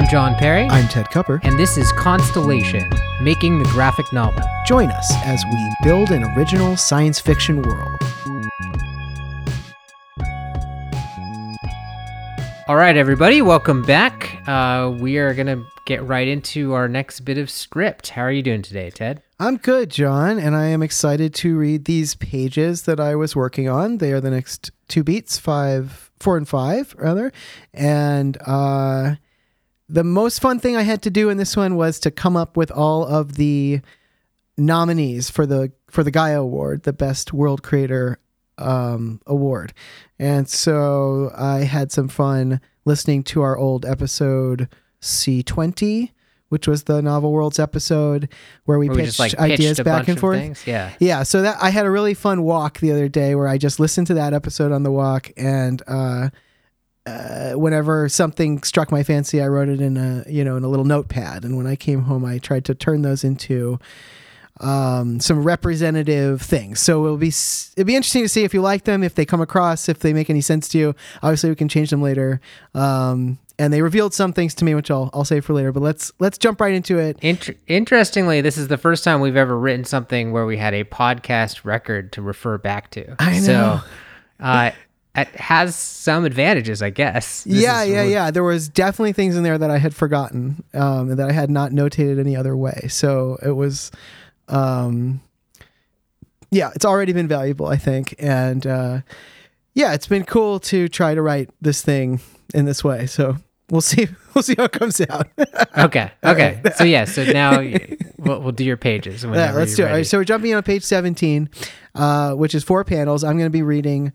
I'm John Perry, I'm Ted Cupper. and this is Constellation, making the graphic novel. Join us as we build an original science fiction world. All right, everybody, welcome back. Uh, we are going to get right into our next bit of script. How are you doing today, Ted? I'm good, John, and I am excited to read these pages that I was working on. They are the next two beats, five, four, and five, rather. And uh, the most fun thing I had to do in this one was to come up with all of the nominees for the for the Gaia Award, the Best World Creator um, Award. And so I had some fun listening to our old episode C20, which was the Novel Worlds episode where we Where we pitched just like ideas pitched a back and forth. things? Yeah. Yeah, so that I had a really fun walk the other day where I just listened to that episode on the walk, and uh, uh, whenever something struck my fancy, I wrote it in a you know in a little notepad, and when I came home, I tried to turn those into um, some representative things. So it'll be it'll be interesting to see if you like them, if they come across, if they make any sense to you. Obviously, we can change them later. Um, and they revealed some things to me, which I'll I'll save for later. But let's let's jump right into it. Inter- interestingly, this is the first time we've ever written something where we had a podcast record to refer back to. I know. So uh, it has some advantages, I guess. This yeah, yeah, really- yeah. There was definitely things in there that I had forgotten um, and that I had not notated any other way. So it was, um, yeah, it's already been valuable, I think, and uh, yeah, it's been cool to try to write this thing in this way. So we'll see, we'll see how it comes out. Okay. Okay. so yeah. So now we'll, we'll do your pages. Yeah, let's do you're it. All right, so we're jumping on page 17, uh, which is four panels. I'm going to be reading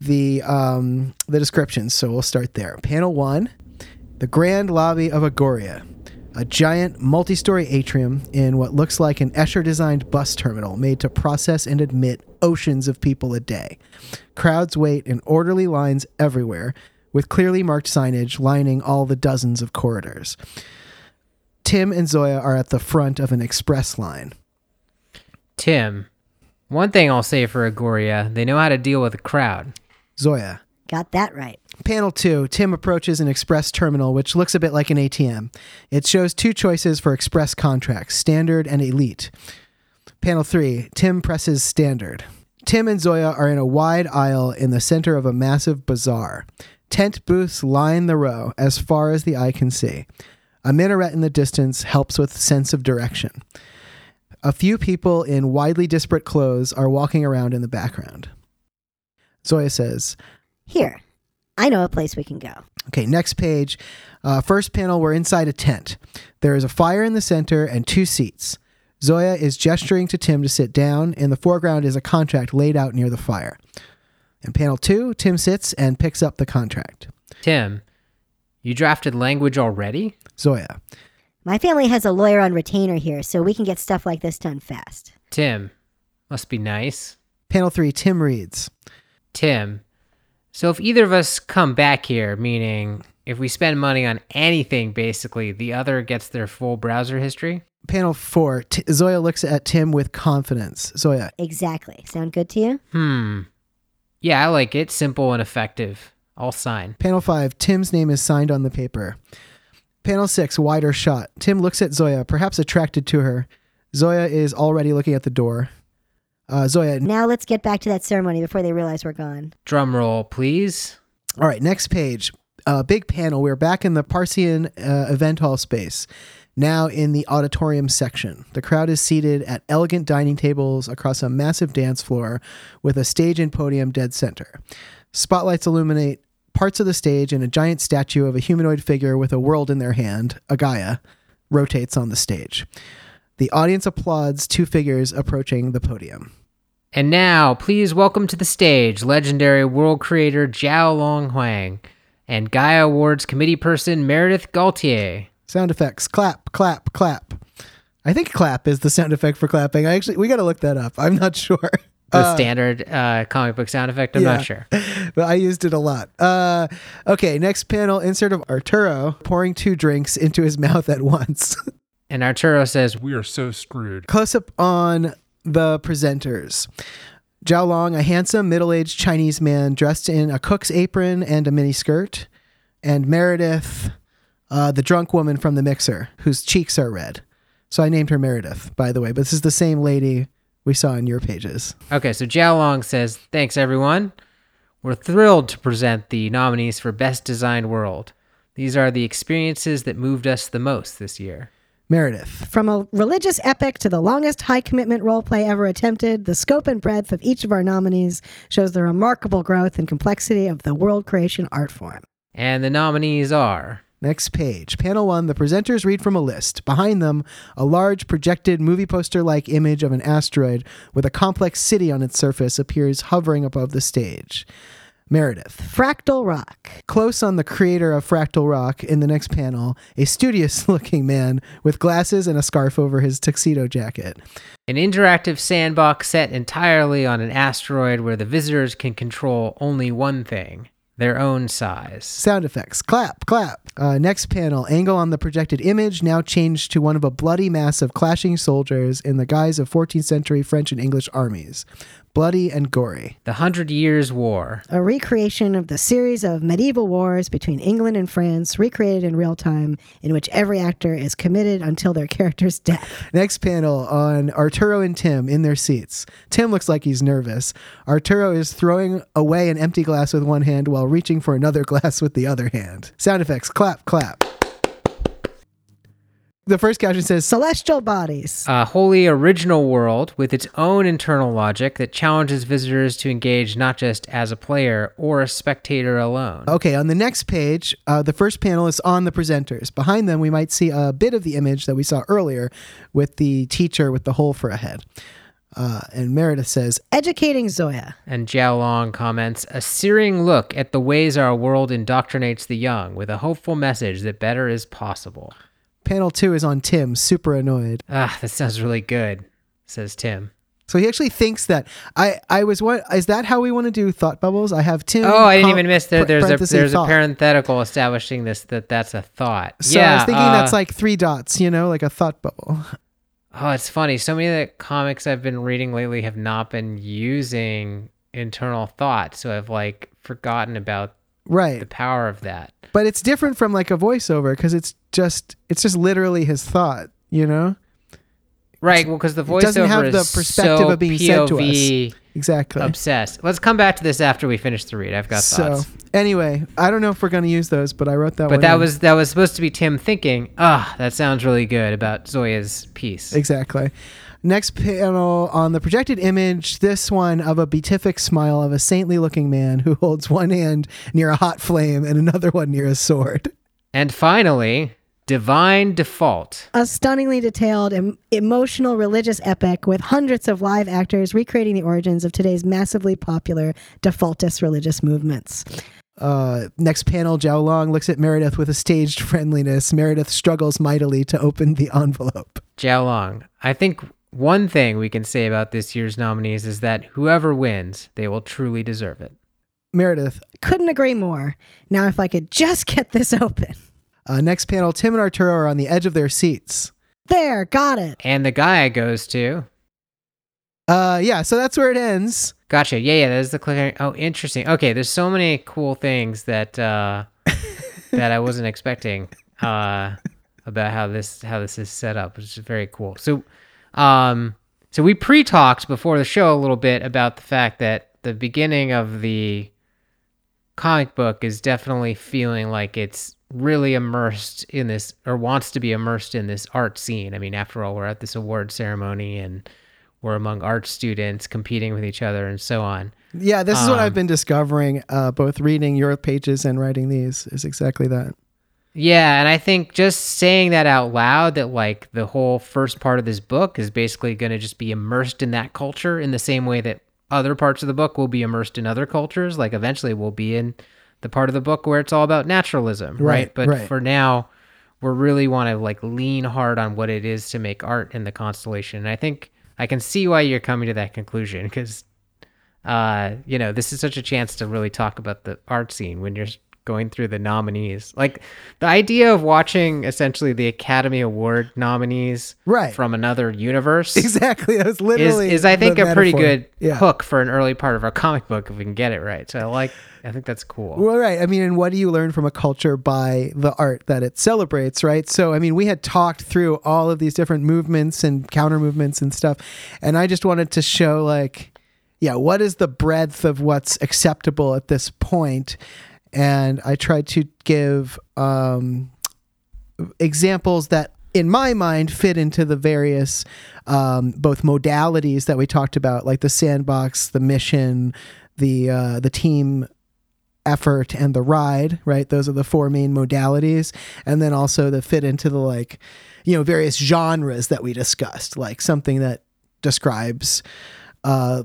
the um, the descriptions, so we'll start there. Panel one: the grand lobby of Agoria, a giant multi-story atrium in what looks like an Escher-designed bus terminal made to process and admit oceans of people a day. Crowds wait in orderly lines everywhere, with clearly marked signage lining all the dozens of corridors. Tim and Zoya are at the front of an express line. Tim, one thing I'll say for Agoria, they know how to deal with a crowd. Zoya. Got that right. Panel two Tim approaches an express terminal, which looks a bit like an ATM. It shows two choices for express contracts standard and elite. Panel three Tim presses standard. Tim and Zoya are in a wide aisle in the center of a massive bazaar. Tent booths line the row as far as the eye can see. A minaret in the distance helps with sense of direction. A few people in widely disparate clothes are walking around in the background. Zoya says, Here, I know a place we can go. Okay, next page. Uh, first panel, we're inside a tent. There is a fire in the center and two seats. Zoya is gesturing to Tim to sit down. In the foreground is a contract laid out near the fire. In panel two, Tim sits and picks up the contract. Tim, you drafted language already? Zoya. My family has a lawyer on retainer here, so we can get stuff like this done fast. Tim, must be nice. Panel three, Tim reads. Tim, so if either of us come back here, meaning if we spend money on anything, basically, the other gets their full browser history? Panel four, T- Zoya looks at Tim with confidence. Zoya. Exactly. Sound good to you? Hmm. Yeah, I like it. Simple and effective. I'll sign. Panel five, Tim's name is signed on the paper. Panel six, wider shot. Tim looks at Zoya, perhaps attracted to her. Zoya is already looking at the door. Uh, Zoya, Now let's get back to that ceremony before they realize we're gone. Drum roll, please. all right, next page. Uh, big panel. We're back in the Parsian uh, event hall space, now in the auditorium section. The crowd is seated at elegant dining tables across a massive dance floor with a stage and podium dead center. Spotlights illuminate parts of the stage, and a giant statue of a humanoid figure with a world in their hand, a Gaia, rotates on the stage. The audience applauds two figures approaching the podium. And now, please welcome to the stage legendary world creator Jiao Long Huang and Gaia Awards committee person Meredith Gaultier. Sound effects. Clap, clap, clap. I think clap is the sound effect for clapping. I actually we got to look that up. I'm not sure. The Uh, standard uh, comic book sound effect? I'm yeah. not sure. but I used it a lot. Uh, okay, next panel insert of Arturo pouring two drinks into his mouth at once. And Arturo says, We are so screwed. Close up on the presenters. Zhao Long, a handsome middle aged Chinese man dressed in a cook's apron and a mini skirt. And Meredith, uh, the drunk woman from the mixer whose cheeks are red. So I named her Meredith, by the way. But this is the same lady we saw in your pages. Okay, so Jiao Long says, Thanks, everyone. We're thrilled to present the nominees for Best Designed World. These are the experiences that moved us the most this year. Meredith. From a religious epic to the longest high commitment roleplay ever attempted, the scope and breadth of each of our nominees shows the remarkable growth and complexity of the world creation art form. And the nominees are Next page. Panel one, the presenters read from a list. Behind them, a large projected movie poster like image of an asteroid with a complex city on its surface appears hovering above the stage. Meredith. Fractal Rock. Close on the creator of Fractal Rock in the next panel, a studious looking man with glasses and a scarf over his tuxedo jacket. an interactive sandbox set entirely on an asteroid where the visitors can control only one thing their own size. Sound effects. Clap, clap. Uh, next panel. Angle on the projected image now changed to one of a bloody mass of clashing soldiers in the guise of 14th century French and English armies. Bloody and gory. The Hundred Years' War. A recreation of the series of medieval wars between England and France, recreated in real time, in which every actor is committed until their character's death. Next panel on Arturo and Tim in their seats. Tim looks like he's nervous. Arturo is throwing away an empty glass with one hand while reaching for another glass with the other hand. Sound effects. Clap, clap. The first caption says, Celestial bodies. A wholly original world with its own internal logic that challenges visitors to engage not just as a player or a spectator alone. Okay, on the next page, uh, the first panel is on the presenters. Behind them, we might see a bit of the image that we saw earlier with the teacher with the hole for a head. Uh, and Meredith says, Educating Zoya. And Jiao Long comments a searing look at the ways our world indoctrinates the young with a hopeful message that better is possible. Panel two is on Tim, super annoyed. Ah, that sounds really good, says Tim. So he actually thinks that I I was what is that how we want to do thought bubbles? I have Tim. Oh, I didn't com- even miss there. There's a there's a parenthetical establishing this that that's a thought. So yeah, I was thinking uh, that's like three dots, you know, like a thought bubble. Oh, it's funny. So many of the comics I've been reading lately have not been using internal thought, so I've like forgotten about the power of that. But it's different from like a voiceover because it's just it's just literally his thought, you know? Right. Well, because the voiceover doesn't have the perspective so of being said to us. Exactly. obsessed. Let's come back to this after we finish the read. I've got so thoughts. anyway, I don't know if we're gonna use those, but I wrote that one. But that in. was that was supposed to be Tim thinking, ah, that sounds really good about Zoya's piece. Exactly. Next panel on the projected image, this one of a beatific smile of a saintly looking man who holds one hand near a hot flame and another one near a sword. And finally, Divine Default. A stunningly detailed, em- emotional religious epic with hundreds of live actors recreating the origins of today's massively popular defaultist religious movements. Uh, next panel, Zhao Long looks at Meredith with a staged friendliness. Meredith struggles mightily to open the envelope. Jiao Long. I think one thing we can say about this year's nominees is that whoever wins, they will truly deserve it. Meredith. Couldn't agree more. Now, if I could just get this open. Uh, next panel, Tim and Arturo are on the edge of their seats. There, got it. And the guy goes to. Uh, yeah, so that's where it ends. Gotcha. Yeah, yeah, there's the clicker. Oh, interesting. Okay, there's so many cool things that uh that I wasn't expecting uh about how this how this is set up, which is very cool. So um so we pre-talked before the show a little bit about the fact that the beginning of the comic book is definitely feeling like it's really immersed in this or wants to be immersed in this art scene. I mean, after all, we're at this award ceremony and we're among art students competing with each other and so on. Yeah, this is what I've Um, been discovering, uh, both reading your pages and writing these, is exactly that. Yeah, and I think just saying that out loud that like the whole first part of this book is basically going to just be immersed in that culture in the same way that other parts of the book will be immersed in other cultures. Like eventually we'll be in the part of the book where it's all about naturalism, right? Right, But right. for now, we really want to like lean hard on what it is to make art in the constellation. And I think I can see why you're coming to that conclusion because uh, you know, this is such a chance to really talk about the art scene when you're going through the nominees. Like the idea of watching essentially the Academy Award nominees Right. from another universe Exactly. That was is, literally is I think a pretty good Yeah. hook for an early part of our comic book if we can get it right. So I like I think that's cool. Well, right. I mean, and what do you learn from a culture by the art that it celebrates, right? So, I mean, we had talked through all of these different movements and counter movements and stuff, and I just wanted to show, like, yeah, what is the breadth of what's acceptable at this point? And I tried to give um, examples that in my mind fit into the various um, both modalities that we talked about like the sandbox the mission the uh, the team effort and the ride right? Those are the four main modalities. And then also the fit into the like you know various genres that we discussed like something that describes uh,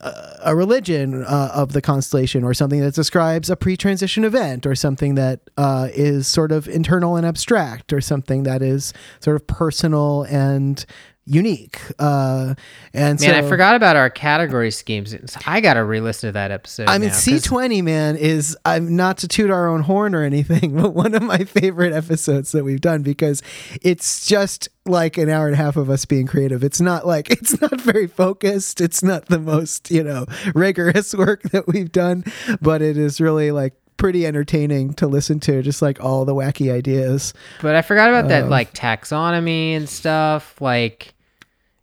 a religion uh, of the constellation, or something that describes a pre-transition event, or something that uh, is sort of internal and abstract, or something that is sort of personal and unique. Uh, and Man, so, I forgot about our category schemes. I got to re-listen to that episode. I mean, C twenty man is I'm not to toot our own horn or anything, but one of my favorite episodes that we've done because it's just like an hour and a half of us being creative. It's not like it's not very focused. It's not the most you know rigorous work that we've done, but it is really like pretty entertaining to listen to. Just like all the wacky ideas. But I forgot about Um, that like taxonomy and stuff. Like,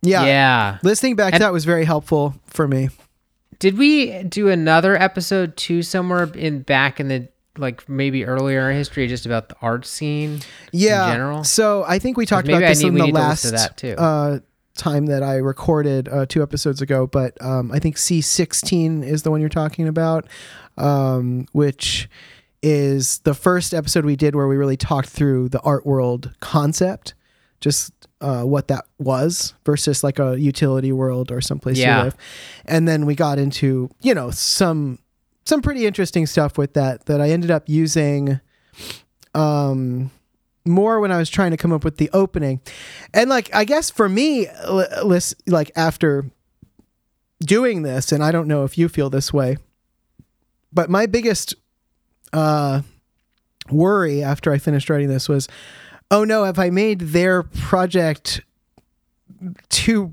Yeah. yeah. Listening back to that was very helpful for me. Did we do another episode too somewhere in back in the like maybe earlier in history just about the art scene? yeah general? so i think we talked about this need- in the last to that, too. Uh, time that i recorded uh, two episodes ago but um, i think c16 is the one you're talking about um, which is the first episode we did where we really talked through the art world concept just uh, what that was versus like a utility world or someplace Yeah. you live and then we got into you know some some pretty interesting stuff with that that i ended up using um more when I was trying to come up with the opening. And like I guess for me li- like after doing this and I don't know if you feel this way, but my biggest uh worry after I finished writing this was oh no, have I made their project too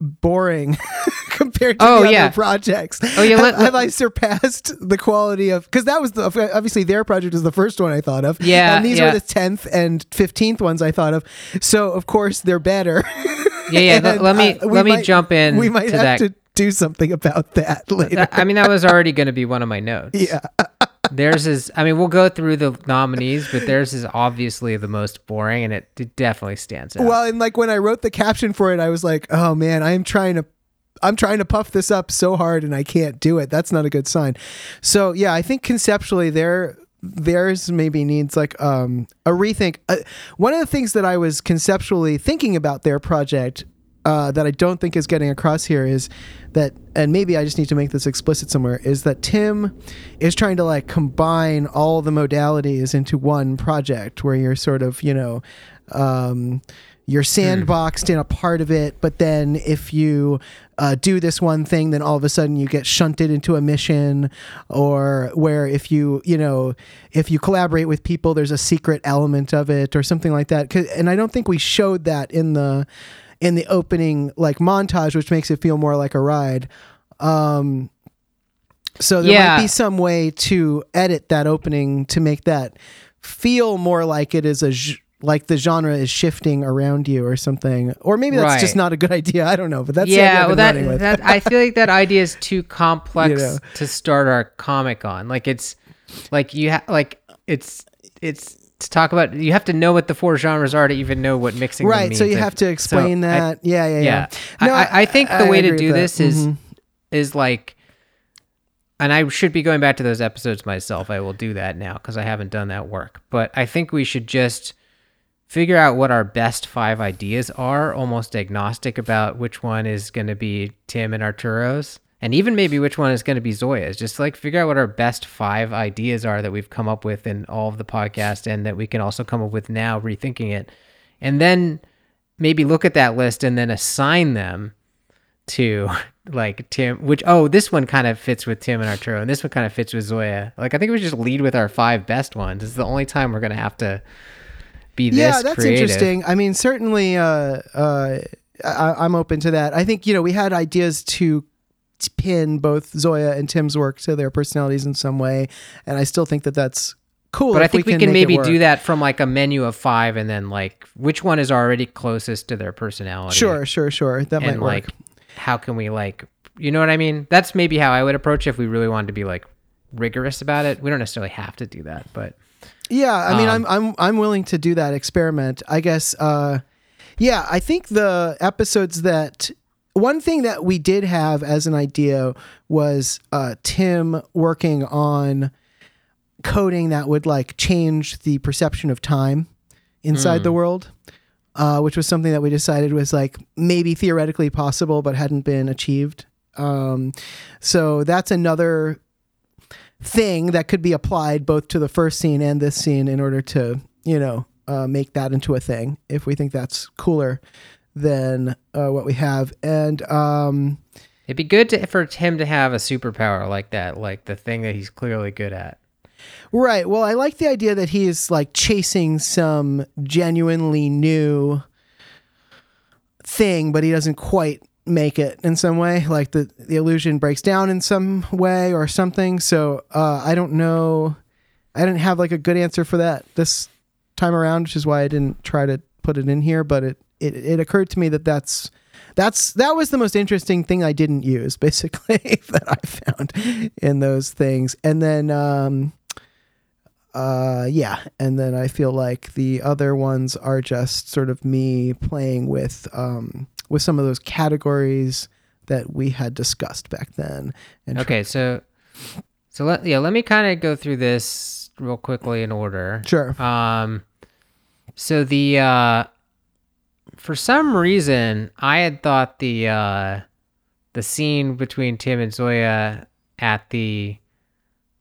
boring compared to Oh, the yeah. other projects? Oh, yeah, have, let- let- have I surpassed the quality of because that was the obviously their project was the first one I thought of. Yeah, and these yeah. were the tenth and fifteenth ones I thought of. So of course they're better. Yeah, yeah. let, And, let me uh, let me might- jump in. we might to have that. to do something about that later. I mean, that was already going to be one of my notes. yeah, Theirs is. I mean, we'll go through the nominees, but theirs is obviously the most boring, and it, it definitely stands out. Well, and like when I wrote the caption for it, I was like, "Oh man, I am trying to, I'm trying to puff this up so hard, and I can't do it. That's not a good sign." So yeah, I think conceptually, there, theirs maybe needs like um, a rethink. Uh, one of the things that I was conceptually thinking about their project. Uh, that I don't think is getting across here is that, and maybe I just need to make this explicit somewhere, is that Tim is trying to like combine all the modalities into one project where you're sort of, you know, um, you're sandboxed in a part of it, but then if you uh, do this one thing, then all of a sudden you get shunted into a mission, or where if you you know if you collaborate with people, there's a secret element of it, or something like that. And I don't think we showed that in the in the opening like montage, which makes it feel more like a ride. Um, so there Yeah. might be some way to edit that opening to make that feel more like it is a like the genre is shifting around you or something. Or maybe that's just not a good idea. I don't know, but that's yeah, well, that, that I feel like that idea is too complex You know. to start our comic on. Like it's like you have like it's it's to talk about. You have to know what the four genres are to even know what mixing. right. So you I- have to explain so I- that. yeah, yeah, yeah. yeah. No, I, I, I think the I way to do this is Mhm. is like, and I should be going back to those episodes myself. I will do that now because I haven't done that work. But I think we should just figure out what our best five ideas are, almost agnostic about which one is going to be Tim and Arturo's. And even maybe which one is going to be Zoya's. Just like figure out what our best five ideas are that we've come up with in all of the podcast and that we can also come up with now, rethinking it. And then maybe look at that list and then assign them to like Tim, which oh, this one kind of fits with Tim and Arturo, and this one kind of fits with Zoya. Like I think we just lead with our five best ones. This is the only time we're gonna have to be this yeah, that's creative. interesting. I mean, certainly, uh, uh, I, I'm open to that. I think you know we had ideas to pin both Zoya and Tim's work to their personalities in some way, and I still think that that's cool. But I think we, can, make it maybe do that from like a menu of five, and then like which one is already closest to their personality. Sure, sure, sure. That might and work. like how can we like you know what I mean? That's maybe how I would approach it if we really wanted to be like rigorous about it. We don't necessarily have to do that, but Yeah, I mean, Um, I'm I'm I'm willing to do that experiment. I guess. Uh, yeah, I think the episodes that one thing that we did have as an idea was uh, Tim working on coding that would like change the perception of time inside the world. Uh, which was something that we decided was like maybe theoretically possible, but hadn't been achieved. Um, so that's another thing that could be applied both to the first scene and this scene in order to you know uh, make that into a thing if we think that's cooler than uh, what we have. And um, it'd be good to, for him to have a superpower like that, like the thing that he's clearly good at. right. Well i like the idea that he is like chasing some genuinely new thing but he doesn't quite make it in some way. Like the, the illusion breaks down in some way or something. So uh, i don't know. I didn't have like a good answer for that this time around which is why i didn't try to put it in here but it it, it occurred to me that that's that's that was the most interesting thing i didn't use basically that i found in those things and then um uh yeah and then i feel like the other ones are just sort of me playing with um with some of those categories that we had discussed back then Okay, so so let yeah, let me kind of go through this real quickly in order. sure Um, so the uh, for some reason, I had thought the uh, the scene between Tim and Zoya at the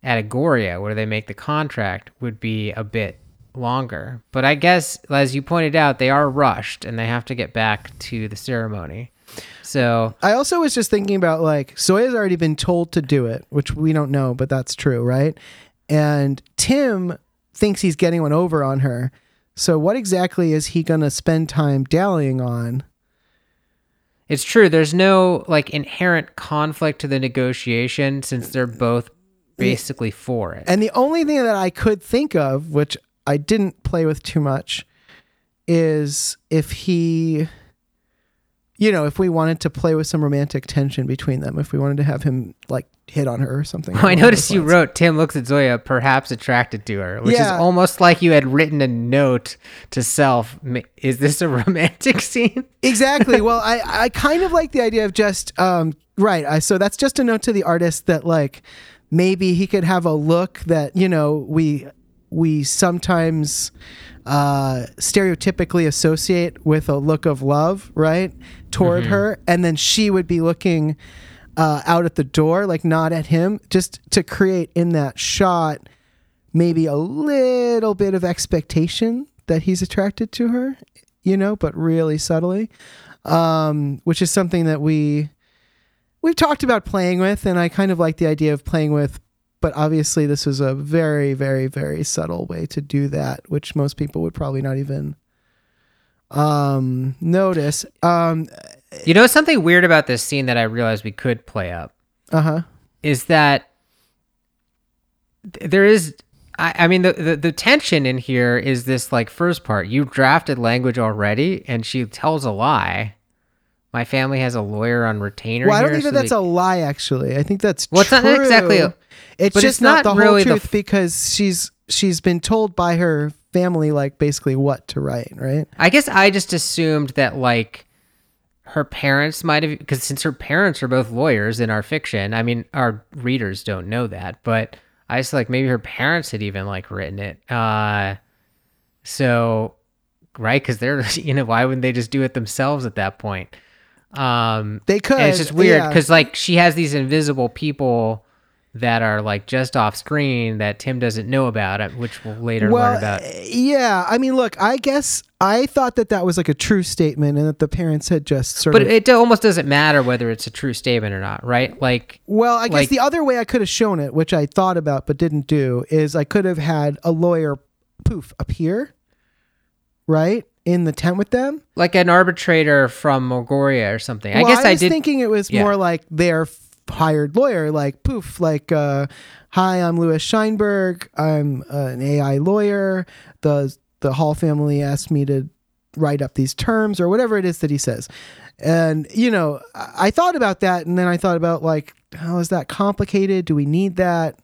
at Agoria, where they make the contract, would be a bit longer. But I guess, as you pointed out, they are rushed and they have to get back to the ceremony. So I also was just thinking about like Zoya's already been told to do it, which we don't know, but that's true, right? And Tim thinks he's getting one over on her. So what exactly is he going to spend time dallying on? It's true. There's no like inherent conflict to the negotiation since they're both basically for it. And the only thing that I could think of, which I didn't play with too much, is if he, you know, if we wanted to play with some romantic tension between them, if we wanted to have him like hit on her or something. Oh, I noticed you wrote Tim looks at Zoya perhaps attracted to her, which Yeah. is almost like you had written a note to self. Is this a romantic scene? exactly. Well, I I kind of like the idea of just um right. I so that's just a note to the artist that like maybe he could have a look that you know we we sometimes uh stereotypically associate with a look of love, right, toward her, and then she would be looking uh, out at the door, like not at him, just to create in that shot maybe a little bit of expectation that he's attracted to her, you know, but really subtly, um, which is something that we we've talked about playing with, and I kind of like the idea of playing with. But obviously, this is a very, very, very subtle way to do that, which most people would probably not even um, notice. Um, You know something weird about this scene that I realized we could play up uh huh. is that there is. I, I mean, the, the the tension in here is this like first part. You drafted language already, and she tells a lie. My family has a lawyer on retainer. Well, I don't here, think that so that's they- a lie. Actually, I think that's Well, it's not exactly a- it's but just it's not, not the really whole the truth f- because she's she's been told by her family like basically what to write, right? I guess I just assumed that like her parents might have because since her parents are both lawyers in our fiction, I mean our readers don't know that, but I just like maybe her parents had even like written it. Uh so right because they're you know why wouldn't they just do it themselves at that point? Um They could. it's just weird yeah. because like she has these invisible people that are like just off screen that Tim doesn't know about, which we'll later learn about. uh, Yeah, I mean, look, I guess I thought that that was like a true statement and that the parents had just sort But of. it almost doesn't matter whether it's a true statement or not, right? Like, well, I guess like- the other way I could have shown it, which I thought about but didn't do, is I could have had a lawyer poof appear, right, in the tent with them. like an arbitrator from Agoria or something. I guess I, was did. thinking it was Yeah. more like their f- hired lawyer, like poof, like, uh, "Hi, I'm Louis Scheinberg. I'm uh, an AI lawyer. the The Hall family asked me to write up these terms or whatever it is that he says." And you know, I I thought about that, and then I thought about like, how is that complicated? Do we need that?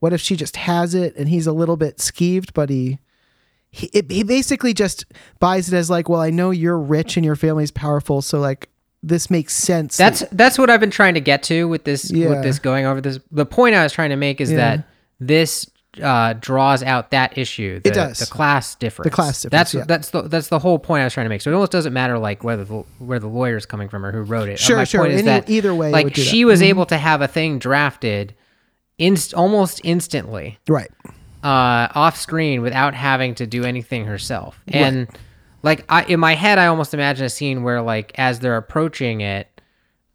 What if she just has it and he's a little bit skeeved, but he he, it, he basically just buys it as like, well, I know you're rich and your family's powerful, so like this makes sense. That's that's what I've been trying to get to with this Yeah. with this going over this. The point I was trying to make is Yeah. that this uh, draws out that issue. The, does. the class difference. The class difference, That's yeah. that's the that's the whole point I was trying to make. So it almost doesn't matter like whether the, where the lawyer's coming from or who wrote it. Sure, My sure. point is Any- that either way it like would do that. Mm-hmm. she was able to have a thing drafted, inst- almost instantly. right. Uh, off screen without having to do anything herself. And like I, in my head, I almost imagine a scene where like as they're approaching it,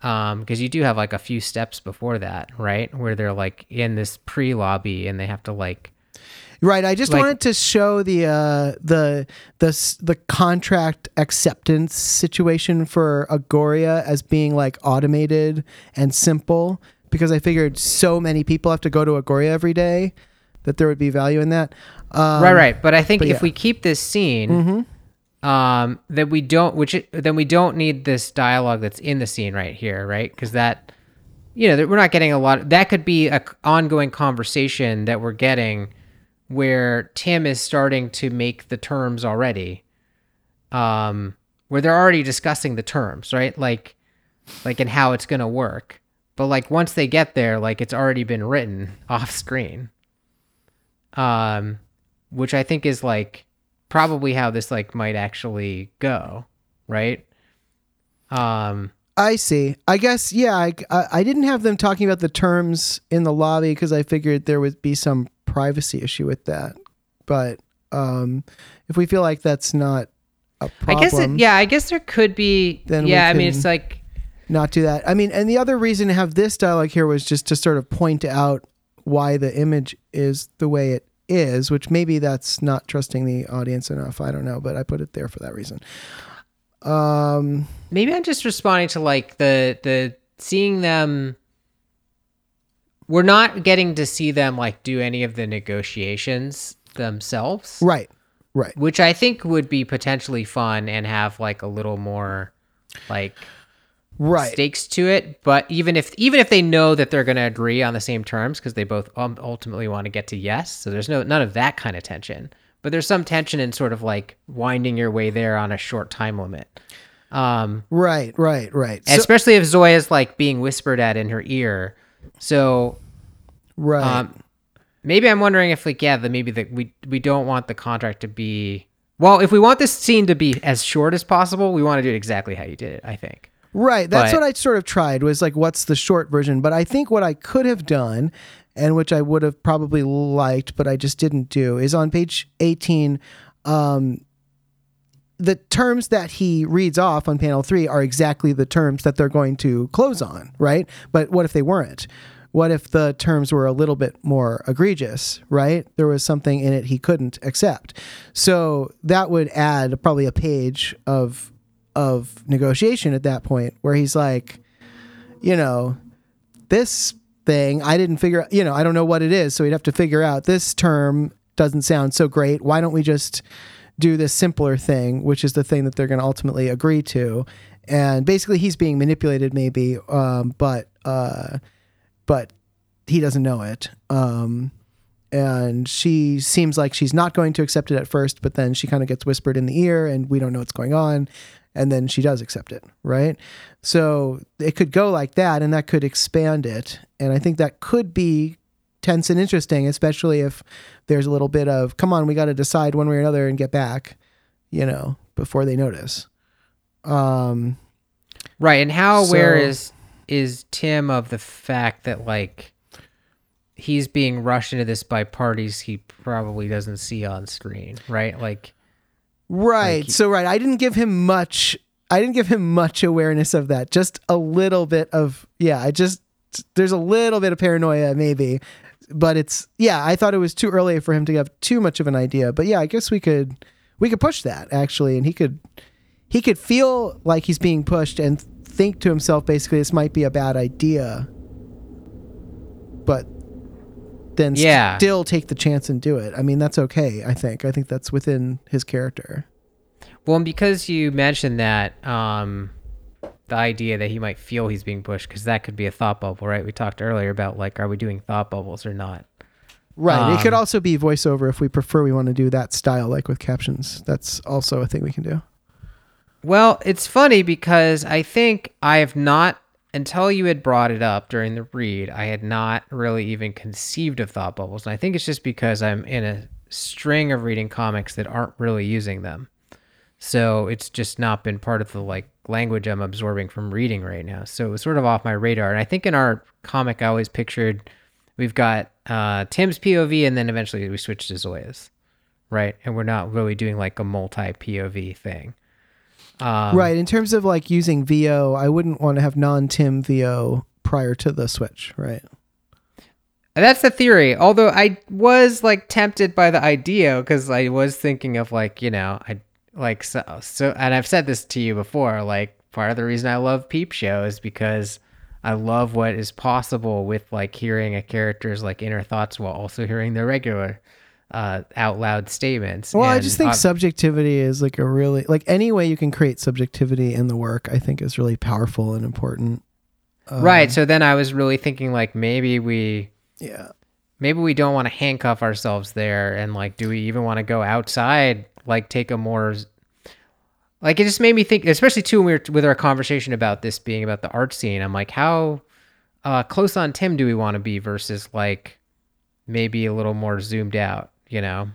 um, because you do have like a few steps before that, right? Where they're like in this pre lobby and they have to like Right. I just Like- wanted to show the uh, the the the contract acceptance situation for Agoria as being like automated and simple because I figured so many people have to go to Agoria every day that there would be value in that. Um, right, right. But I think but if yeah. Mm-hmm. we keep this scene, um, that we don't, which it, then we don't need this dialogue that's in the scene right here, right? Because that, you know, that we're not getting a lot. That could be a ongoing conversation that we're getting, where Tim is starting to make the terms already, um, where they're already discussing the terms, right? Like, like and how it's gonna work. But like once they get there, like it's already been written off screen um which i think is like probably how this like might actually go right um I see. I guess yeah. I, I didn't have them talking about the terms in the lobby because I figured there would be some privacy issue with that. But um, if we feel like that's not a problem, I guess it, yeah i guess there could be Then yeah i mean it's like not do that. I mean, and the other reason to have this dialogue here was just to sort of point out why the image is the way it is, which maybe that's not trusting the audience enough. I don't know, but I put it there for that reason. Um, maybe i'm just responding to like the the seeing them we're not getting to see them like do any of the negotiations themselves right, right, which i think would be potentially fun and have like a little more like right. stakes to it but even if even if they know that they're going to agree on the same terms because they both um, ultimately want to get to yes so there's no none of that kind of tension but there's some tension in sort of like winding your way there on a short time limit um Right, right, right. So, especially if zoya's like being whispered at in her ear so right. um maybe i'm wondering if like yeah the maybe that we we don't want the contract to be well if we want this scene to be as short as possible we want to do it exactly how you did it i think Right. That's But- what I sort of tried was like, what's the short version? But I think what I could have done, and which I would have probably liked, but I just didn't do, is on page 18, um, the terms that he reads off on panel three are exactly the terms that they're going to close on, right? But what if they weren't? What if the terms were a little bit more egregious, right? There was something in it he couldn't accept. So that would add probably a page of of negotiation at that point where he's like, you know, this thing I didn't figure you know, I don't know what it is, so he'd have to figure out this term doesn't sound so great. Why don't we just do this simpler thing, which is the thing that they're going to ultimately agree to? And basically he's being manipulated maybe um but uh but he doesn't know it. Um and she seems like she's not going to accept it at first, but then she kind of gets whispered in the ear and we don't know what's going on and then she does accept it, right? So it could go like that, and that could expand it. And I think that could be tense and interesting, especially if there's a little bit of, come on, we got to decide one way or another and get back, you know, before they notice. Um, Right, and how aware So- is is Tim of the fact that like he's being rushed into this by parties he probably doesn't see on screen, right? Like Right. Like- so right, I didn't give him much I didn't give him much awareness of that. Just a little bit of yeah, I just there's a little bit of paranoia maybe. But it's yeah, I thought it was too early for him to have too much of an idea. But yeah, I guess we could we could push that actually and he could he could feel like he's being pushed and think to himself basically this might be a bad idea. But then Yeah. still take the chance and do it. I mean, that's okay, I think. I think that's within his character. Well, and because you mentioned that, um, the idea that he might feel he's being pushed, because that could be a thought bubble, right? We talked earlier about like, are we doing thought bubbles or not? Right. it could Um, also be voiceover if we prefer we want to do that style like with captions. That's also a thing we can do. Well, it's funny because I think I have not, until you had brought it up during the read, I had not really even conceived of thought bubbles. And I think it's just because I'm in a string of reading comics that aren't really using them. So it's just not been part of the like language I'm absorbing from reading right now. So it was sort of off my radar. And I think in our comic, I always pictured we've got uh, Tim's POV and then eventually we switch to Zoya's, right? And we're not really doing like a multi POV thing. Um, right. In terms of like using VO, I wouldn't want to have non Tim VO prior to the switch. Right. That's the theory. Although I was like tempted by the idea because I was thinking of like you know I like so so and I've said this to you before. Like part of the reason I love Peep Show is because I love what is possible with like hearing a character's like inner thoughts while also hearing their regular uh, out loud statements. Well, I just think uh, subjectivity is like a really like any way you can create subjectivity in the work. I think is really powerful and important. Um, right. So then I was really thinking like maybe we Yeah. maybe we don't want to handcuff ourselves there and like do we even want to go outside like take a more like it just made me think especially too when we were with our conversation about this being about the art scene i'm like how uh close on tim do we want to be versus like maybe a little more zoomed out you know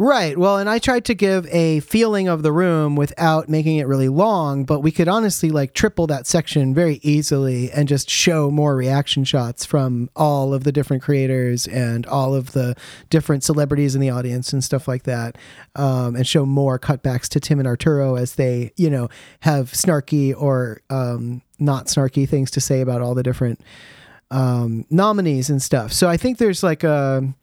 Right. Well, and I tried to give a feeling of the room without making it really long, but we could honestly like triple that section very easily and just show more reaction shots from all of the different creators and all of the different celebrities in the audience and stuff like that. Um, and show more cutbacks to Tim and Arturo as they, you know, have snarky or um, not snarky things to say about all the different um, nominees and stuff. So I think there's like a.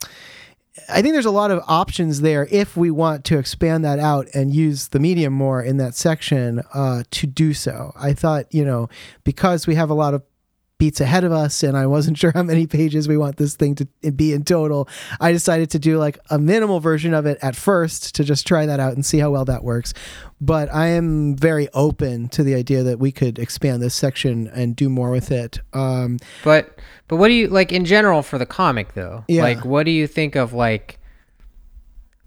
I think there's a lot of options there if we want to expand that out and use the medium more in that section uh, to do so. I thought, you know, because we have a lot of beats ahead of us and I wasn't sure how many pages we want this thing to be in total, I decided to do like a minimal version of it at first to just try that out and see how well that works. But I am very open to the idea that we could expand this section and do more with it. Um, but but what do you like in general for the comic though Yeah. like what do you think of like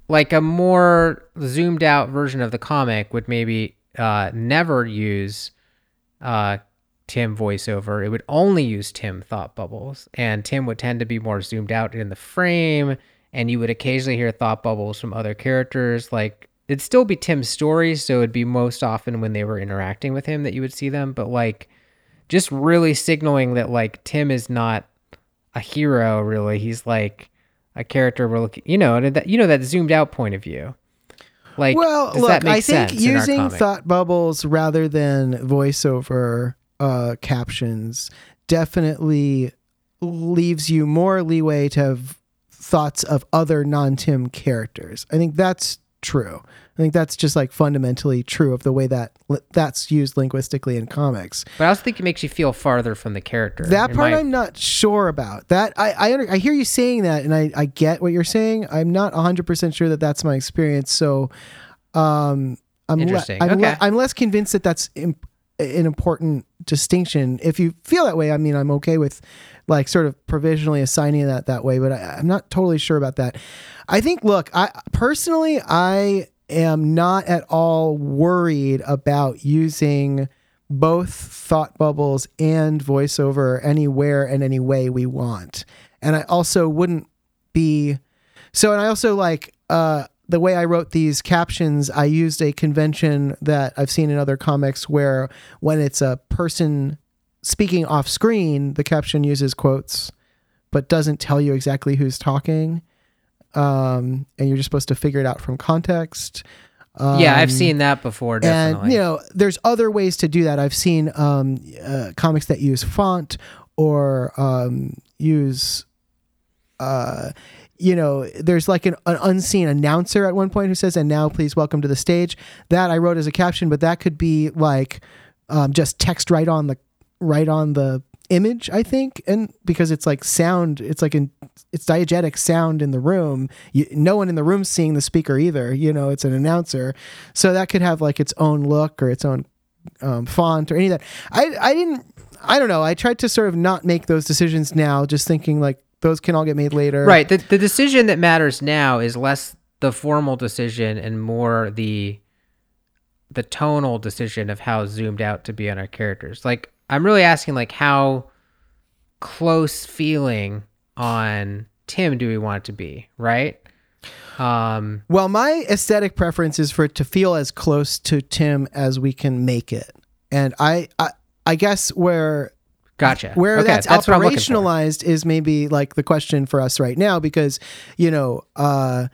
like a more zoomed out version of the comic would maybe uh never use uh Tim voiceover. It would only use Tim thought bubbles, and Tim would tend to be more zoomed out in the frame, and you would occasionally hear thought bubbles from other characters. Like it'd still be Tim's stories, so it'd be most often when they were interacting with him that you would see them, but like just really signaling that like Tim is not a hero. Really, he's like a character we're looking. You know, and that you know that zoomed out point of view. Like, well, look, I think using thought bubbles rather than voiceover uh, captions definitely leaves you more leeway to have thoughts of other non-Tim characters. I think that's true. I think that's just like fundamentally true of the way that li- that's used linguistically in comics. But I also think it makes you feel farther from the character. That part might- I'm not sure about. That I I, under, I hear you saying that, and I, I get what you're saying. I'm not 100 percent sure that that's my experience. So, um, I'm le- I'm, le- I'm less convinced that that's imp- an important distinction. If you feel that way, I mean, I'm okay with like sort of provisionally assigning that that way, but I, I'm not totally sure about that. I think, look, I personally, I am not at all worried about using both thought bubbles and voiceover anywhere and any way we want. And I also wouldn't be so and I also like uh the way I wrote these captions, I used a convention that I've seen in other comics where when it's a person speaking off screen, the caption uses quotes but doesn't tell you exactly who's talking. Um, and you're just supposed to figure it out from context. yeah, I've Um, seen that before. Definitely. and you know, there's other ways to do that. I've seen um, uh, comics that use font or um, use, uh, you know, there's like an, an unseen announcer at one point who says, "And now, please welcome to the stage." That I wrote as a caption, but that could be like um, just text right on the right on the image i think. And because it's like sound it's like in it's diegetic sound in the room. You, no one in the room seeing the speaker either you know it's an announcer. So that could have like its own look or its own um, font or any of that. I i didn't i don't know. I tried to sort of not make those decisions now just thinking like those can all get made later Right. The, the decision that matters now is less the formal decision and more the the tonal decision of how zoomed out to be on our characters. Like I'm really asking like how close feeling on Tim do we want it to be, right? Um well my aesthetic preference is for it to feel as close to tim as we can make it and i i, I guess where gotcha. where Okay, that's, what I'm for. operationalized is maybe like the question for us right now because you know uh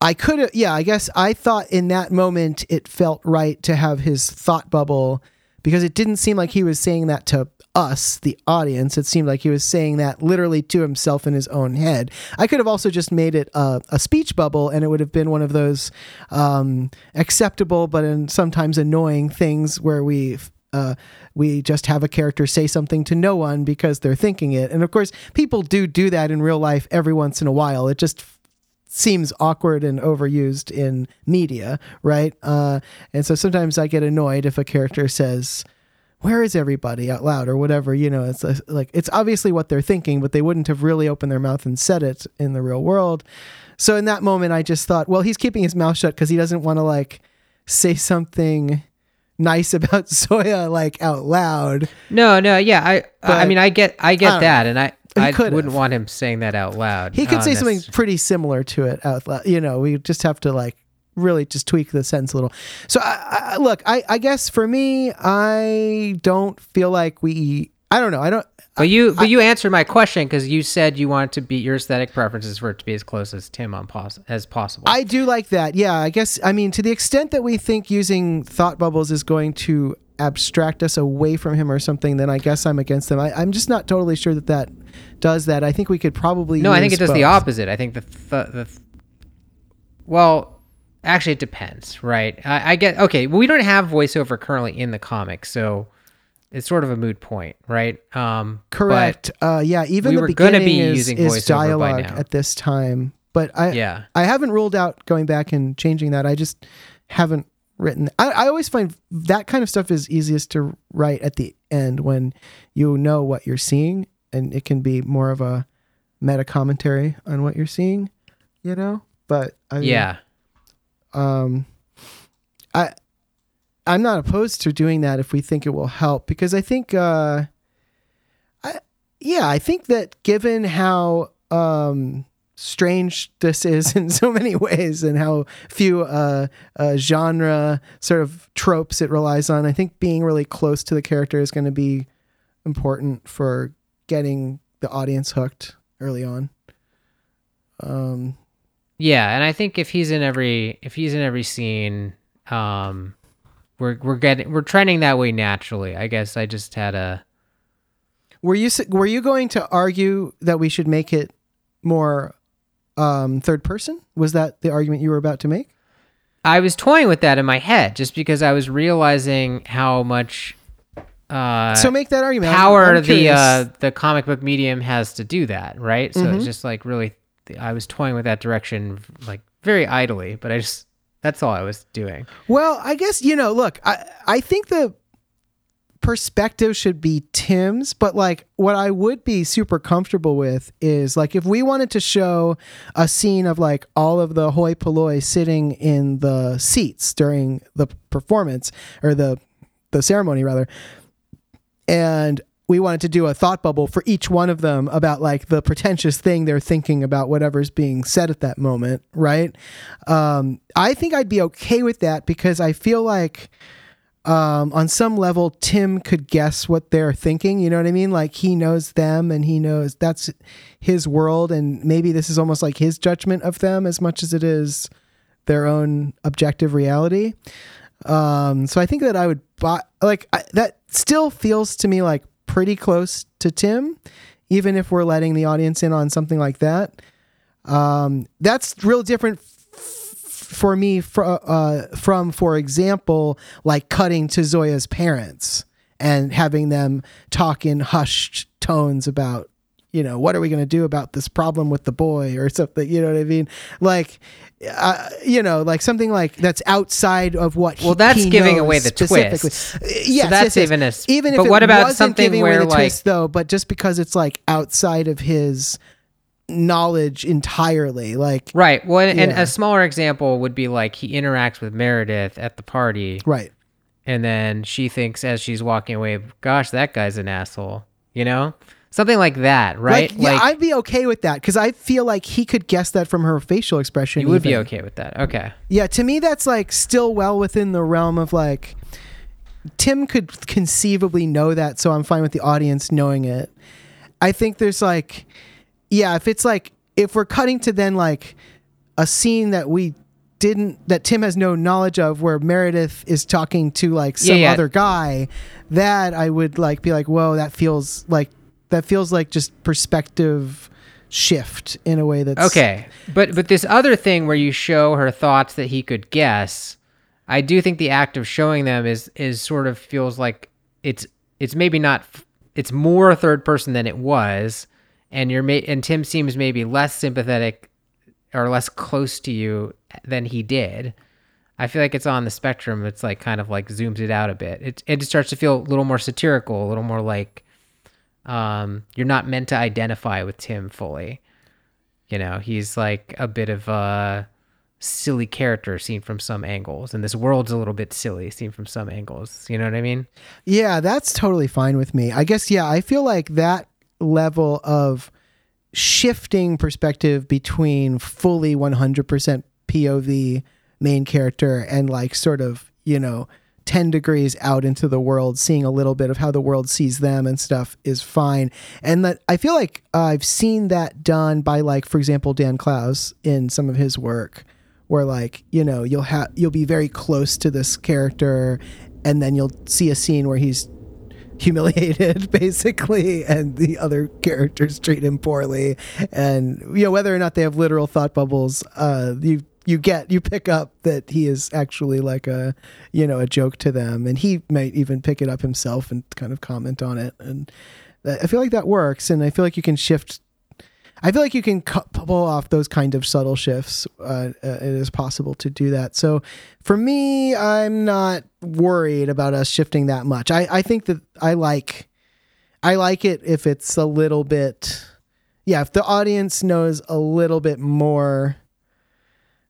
i could have yeah i guess i thought in that moment it felt right to have his thought bubble because it didn't seem like he was saying that to us the audience it seemed like he was saying that literally to himself in his own head i could have also just made it a, a speech bubble and it would have been one of those um, acceptable but in sometimes annoying things where we uh, we just have a character say something to no one because they're thinking it. And of course, people do do that in real life every once in a while. It just seems awkward and overused in media, right? Uh, and so sometimes I get annoyed if a character says, where is everybody out loud or whatever you know it's like it's obviously what they're thinking but they wouldn't have really opened their mouth and said it in the real world so in that moment i just thought well he's keeping his mouth shut because he doesn't want to like say something nice about Zoya like out loud. No, no, yeah, I I mean I get I I get don't that and I I could've. wouldn't want him saying that out loud. He could say something pretty similar to it out loud. You know, we just have to like really just tweak the sentence a little. So I, I look, I, I guess for me, I don't feel like we. I don't know. I don't. But you but you answered my question because you said you wanted to be your aesthetic preferences for it to be as close as Tim on pos- as possible. I do like that. Yeah, I guess. I mean, to the extent that we think using thought bubbles is going to abstract us away from him or something, then I guess I'm against them. I, I'm just not totally sure that that does that. I think we could probably. no, I think it does the opposite. I think the th- the th- well, actually, it depends, right? I, I get okay. Well, we don't have voiceover currently in the comics, so it's sort of a moot point, right? Um, Correct. Uh, yeah, even we the beginning be is, using is dialogue at this time, but I yeah. I haven't ruled out going back and changing that. I just haven't written. I, I always find that kind of stuff is easiest to write at the end when you know what you're seeing, and it can be more of a meta commentary on what you're seeing. You know, but I mean, Yeah. um i i'm not opposed to doing that if we think it will help because i think uh i yeah i think that given how um strange this is in so many ways and how few uh, uh genre sort of tropes it relies on i think being really close to the character is going to be important for getting the audience hooked early on. Um Yeah, and I think if he's in every if he's in every scene, um, we're we're getting we're trending that way naturally. I guess I just had a Were you were you going to argue that we should make it more um, third person? Was that the argument you were about to make? I was toying with that in my head just because I was realizing how much uh so make that argument. I'm- I'm the uh the comic book medium has to do that, right? So Mhm. it's just like really I was toying with that direction like very idly, but I just that's all I was doing. Well, I guess you know. Look, I I think the perspective should be Tim's, but like what I would be super comfortable with is like if we wanted to show a scene of like all of the hoi polloi sitting in the seats during the performance or the the ceremony rather, and we wanted to do a thought bubble for each one of them about like the pretentious thing they're thinking about whatever's being said at that moment, right? Um, I think I'd be okay with that because I feel like um, on some level Tim could guess what they're thinking. You know what I mean? Like he knows them and he knows that's his world, and maybe this is almost like his judgment of them as much as it is their own objective reality. Um, so I think that I would buy like I, that still feels to me like pretty close to Tim, even if we're letting the audience in on something like that. Um, that's real different f- for me fr- uh, from, for example, like cutting to Zoya's parents and having them talk in hushed tones about you know what are we going to do about this problem with the boy or something you know what i mean like uh, you know like something like that's outside of what he- Well, that's he giving away the twist. Yes, so that's yes, even a. even if but what about something giving away where the like twist, though but just because it's like outside of his knowledge entirely like right? Well, and Yeah. a smaller example would be like he interacts with Meredith at the party, right and then she thinks as she's walking away, "Gosh, that guy's an asshole," you know, something like that, right? like, yeah i'd be okay with that because i feel like he could guess that from her facial expression you would be okay with that. Okay. Yeah, to me, that's like still well within the realm of like Tim could conceivably know that, so I'm fine with the audience knowing it. I think there's like, yeah, if it's like, if we're cutting to then like a scene that we didn't, that Tim has no knowledge of, where Meredith is talking to like some Yeah, yeah. other guy, that I would like be like, whoa, that feels like, that feels like just perspective shift in a way that's Okay, but but this other thing where you show her thoughts that he could guess, I do think the act of showing them is is sort of feels like it's it's maybe not it's more third person than it was, and you're ma- and Tim seems maybe less sympathetic or less close to you than he did. I feel like it's on the spectrum. It's like kind of like zooms it out a bit. It it just starts to feel a little more satirical, a little more like um, you're not meant to identify with Tim fully. You know, he's like a bit of a silly character seen from some angles, and this world's a little bit silly seen from some angles. You know what I mean? Yeah, that's totally fine with me. I guess, yeah, I feel like that level of shifting perspective between fully 100% POV main character and like sort of, you know, 10 degrees out into the world, seeing a little bit of how the world sees them and stuff is fine. And that I feel like I've seen that done by like, for example, Dan Clowes in some of his work where like, you know, you'll have, you'll be very close to this character and then you'll see a scene where he's humiliated basically and the other characters treat him poorly and you know whether or not they have literal thought bubbles uh you you get you pick up that he is actually like a you know a joke to them and he might even pick it up himself and kind of comment on it and i feel like that works and i feel like you can shift I feel like you can cu- pull off those kind of subtle shifts. Uh, uh, it is possible to do that. So for me, I'm not worried about us shifting that much. I, I think that I like, I like it if it's a little bit, yeah, if the audience knows a little bit more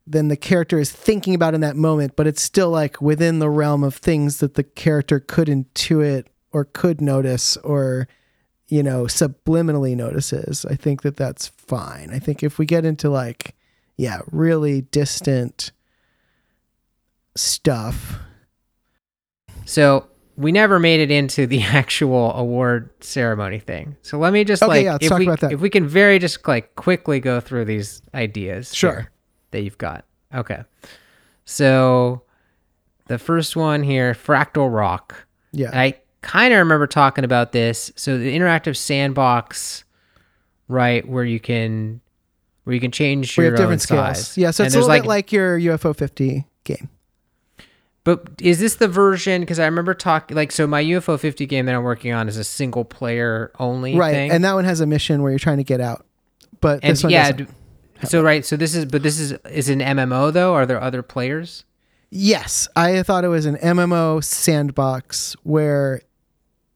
than the character is thinking about in that moment, but it's still like within the realm of things that the character could intuit or could notice or you know, subliminally notices. I think that that's fine. I think if we get into like, yeah, really distant stuff. So we never made it into the actual award ceremony thing. So let me just Okay, like yeah, if talk we about that. if we can very just like quickly go through these ideas Sure. here that you've got. Okay. So the first one here, fractal rock. Yeah. And I kind of remember talking about this. So the interactive sandbox, right, where you can where you can change we your have different own scales. size. Yeah, so And it's a little bit like your UFO 50 game. But is this the version? Because I remember talking like so. My UFO 50 game that I'm working on is a single player only Right. thing. And that one has a mission where you're trying to get out. But And this one yeah, doesn't. So right. So this is but this is is an MMO though. Are there other players? Yes, I thought it was an MMO sandbox where,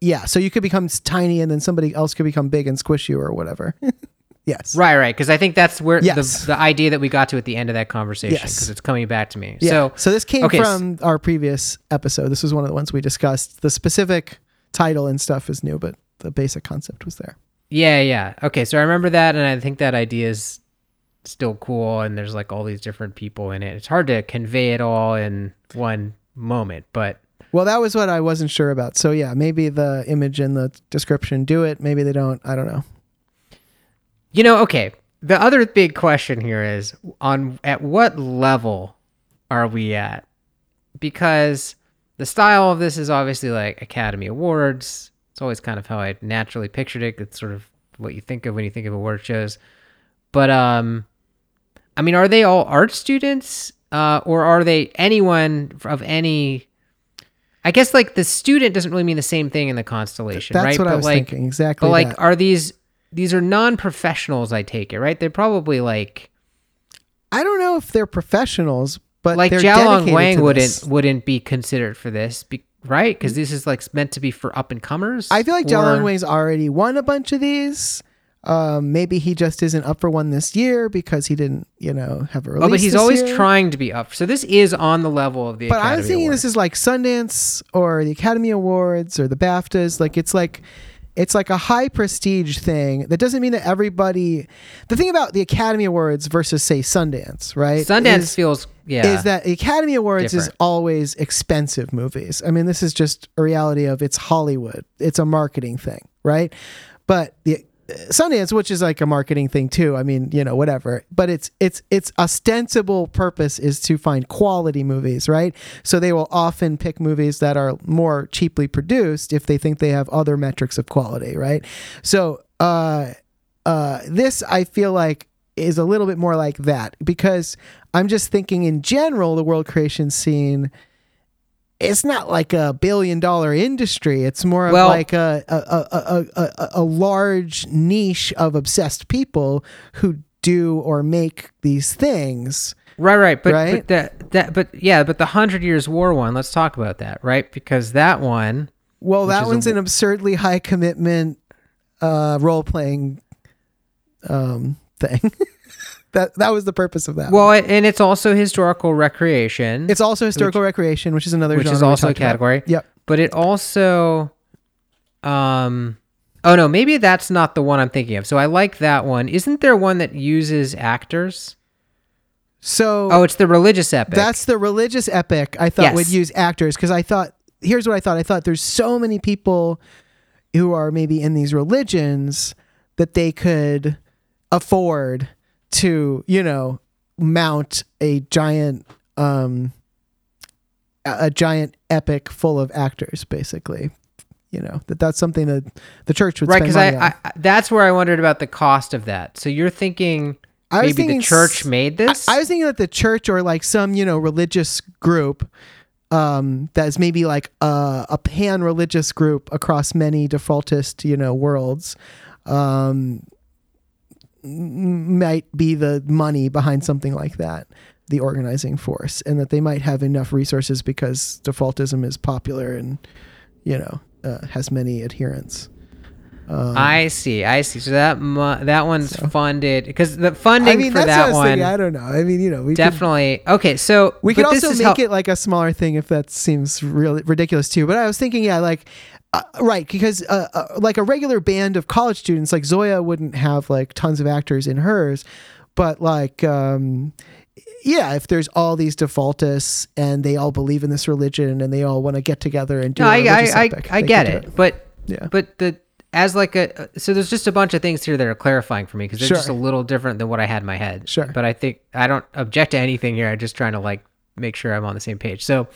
yeah, so you could become tiny and then somebody else could become big and squish you or whatever. yes. Right, right. Because I think that's where Yes. the the idea that we got to at the end of that conversation. Yes. Because it's coming back to me. Yeah. So So, this came okay, from our previous episode. This was one of the ones we discussed. The specific title and stuff is new, but the basic concept was there. Yeah, yeah. Okay, so I remember that, and I think that idea is still cool. And there's like all these different people in it. It's hard to convey it all in one moment, but Well, that was what I wasn't sure about. So yeah, maybe the image and the description do it. Maybe they don't. I don't know. you know, okay. The other big question here is on at what level are we at? Because the style of this is obviously like Academy Awards. It's always kind of how I naturally pictured it. It's sort of what you think of when you think of award shows. But um I mean, are they all art students? Uh, or are they anyone of any I guess like the student doesn't really mean the same thing in the constellation, That's right? what I But, was like, thinking. Exactly. But like, that. are these these are non-professionals? I take it, right? They're probably like I don't know if they're professionals, but like Jialong Wang wouldn't wouldn't be considered for this, be, right? Because this is like meant to be for up and comers. I feel like or- Jialong Wang's already won a bunch of these. Um, maybe he just isn't up for one this year because he didn't, you know, have a release. Oh, but he's always year. trying to be up. So this is on the level of the. But I Academy was thinking Awards. this is like Sundance or the Academy Awards or the BAFTAs. Like it's like it's like a high prestige thing. That doesn't mean that everybody. The thing about the Academy Awards versus say Sundance, right? Sundance is, feels yeah. is that the Academy Awards is always expensive movies. I mean, this is just a reality of it's Hollywood. It's a marketing thing, right? But the Sundance, which is like a marketing thing too. I mean, you know, whatever. But it's it's its ostensible purpose is to find quality movies, right? So they will often pick movies that are more cheaply produced if they think they have other metrics of quality, right? So uh uh this I feel like is a little bit more like that because I'm just thinking in general the world creation scene it's not like a billion dollar industry. It's more of Well- like a a, a, a, a large niche of obsessed people who do or make these things. right, right, but right? but that that but yeah, but the Hundred Years War one. Let's talk about that, right? Because that one. Well, that one's an absurdly high commitment uh, role playing um, thing. that that was the purpose of that. Well, and it's also historical recreation. it's also historical recreation, which is another which genre is also a talked about. category. Yep. But it also, um, oh no, maybe that's not the one I'm thinking of. So I like that one. Isn't there one that uses actors? So Oh, it's the religious epic. That's the religious epic I thought Yes. would use actors because I thought here's what I thought. I thought there's so many people who are maybe in these religions that they could afford to, you know, mount a giant um a giant epic full of actors basically. You know, that that's something that the church would right because I. I that's where I wondered about the cost of that. So you're thinking I maybe thinking the church made this? I, I was thinking that the church or like some, you know, religious group um, that's maybe like a, a pan religious group across many defaultist, you know, worlds um, might be the money behind something like that, the organizing force, and that they might have enough resources because defaultism is popular and, you know, uh, has many adherents. Um, I see. I see. So that mu- that one's funded because the funding I mean, for that's what I that one thinking. I don't know. I mean, you know, we could- definitely okay. So We could also make how- it like a smaller thing if that seems really ridiculous too. But I was thinking, yeah, like uh, right, because uh, uh, like a regular band of college students, like Zoya wouldn't have like tons of actors in hers, but like. um yeah, if there's all these defaultists and they all believe in this religion and they all want to get together and do No, I I, epic, I, I get do it, but Yeah. but the as like a so there's just a bunch of things here that are clarifying for me because they're Sure. just a little different than what I had in my head. Sure. But I think I don't object to anything here. I'm just trying to like make sure I'm on the same page. So,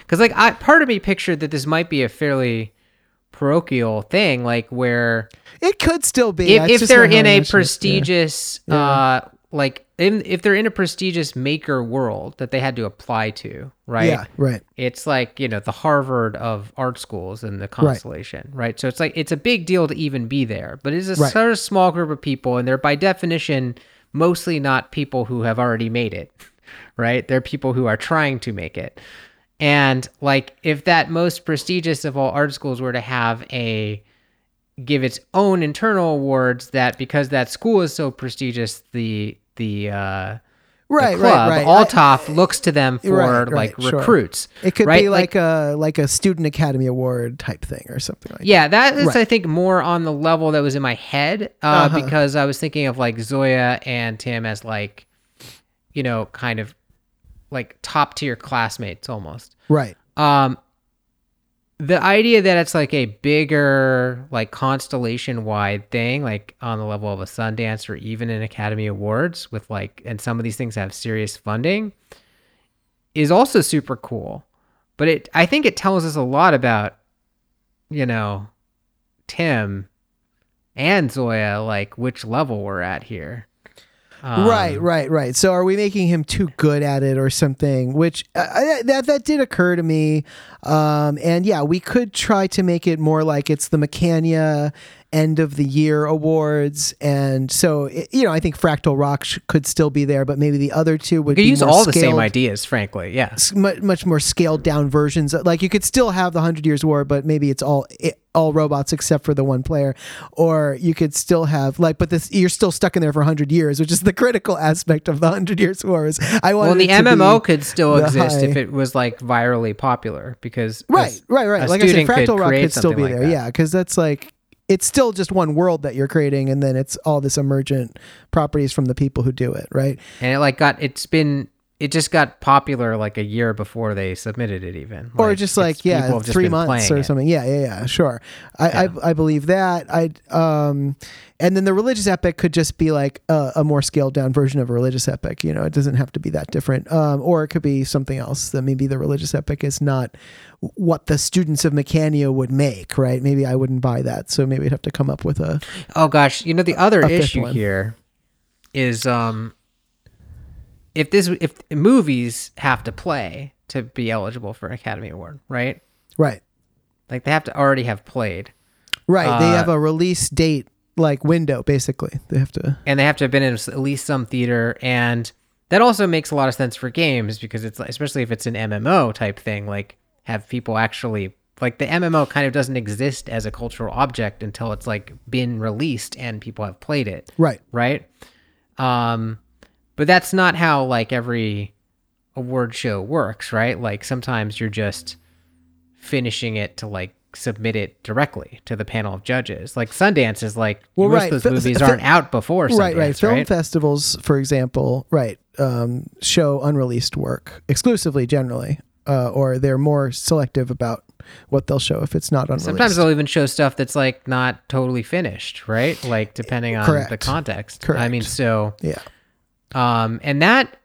because like I part of me pictured that this might be a fairly parochial thing, like where It could still be if, if they're in a it. Yeah. prestigious uh like in, if they're in a prestigious maker world that they had to apply to right Yeah, right. it's like you know the harvard of art schools in the constellation right, so it's like it's a big deal to even be there but it's a Right. sort of small group of people and they're by definition mostly not people who have already made it right they're people who are trying to make it and like if that most prestigious of all art schools were to have a give its own internal awards that because that school is so prestigious the the uh Right, the club, right, right. Althoff looks to them for Right, like right, sure. recruits. It could be like, a like a student academy award type thing or something like that. yeah, that is. I think more on the level that was in my head uh, Uh-huh. because I was thinking of like Zoya and Tim as like, you know, kind of like top tier classmates almost. Right. Um, the idea that it's like a bigger like constellation wide thing like on the level of a sundance or even an academy awards with like and some of these things have serious funding is also super cool. But it I think it tells us a lot about you know Tim and Zoya like which level we're at here. Um, right, right, right. So are we making him too good at it or something? Which uh, that that did occur to me. Um, and yeah, we could try to make it more like it's the Mechania end of the year awards, and so it, you know I think Fractal Rock sh- could still be there, but maybe the other two would We could be use all the same ideas, frankly. Yeah. much, much more scaled down versions. Like you could still have the Hundred Years War, but maybe it's all it, all robots except for the one player. Or you could still have like, but this you're still stuck in there for hundred years, which is the critical aspect of the Hundred Years War. Is I want Well, the MMO could still exist if it was like virally popular because right, right, right. a Like I said, Fractal Rock could still be like there. that. Yeah, because that's like. It's still just one world that you're creating, and then it's all this emergent properties from the people who do it, right? and it like got it's been it just got popular like a year before they submitted it even. Or Like, just like yeah just three months or it. something. Yeah yeah yeah sure. I, Yeah. I i believe that. I um and then the religious epic could just be like a, a more scaled down version of a religious epic you know it doesn't have to be that different. Um or it could be something else that maybe the religious epic is not what the students of mechania would make right? Maybe i wouldn't buy that so maybe i'd have to come up with a Oh gosh, you know the other issue here is um if this if movies have to play to be eligible for an Academy Award, right? right. Like they have to already have played. right they Uh, have a release date like window basically. They have to and they have to have been in at least some theater and that also makes a lot of sense for games because it's especially if it's an MMO type thing like have people actually like the MMO kind of doesn't exist as a cultural object until it's like been released and people have played it. Right. Right? Um but that's not how like every award show works right like sometimes you're just finishing it to like submit it directly to the panel of judges like sundance is like Well, most right. those movies aren't out before Sundance, right right film right? festivals for example right um, show unreleased work exclusively generally uh, or they're more selective about what they'll show if it's not unreleased Sometimes they'll even show stuff that's like not totally finished, right? Like depending on the context. Correct. I mean, so yeah um, and that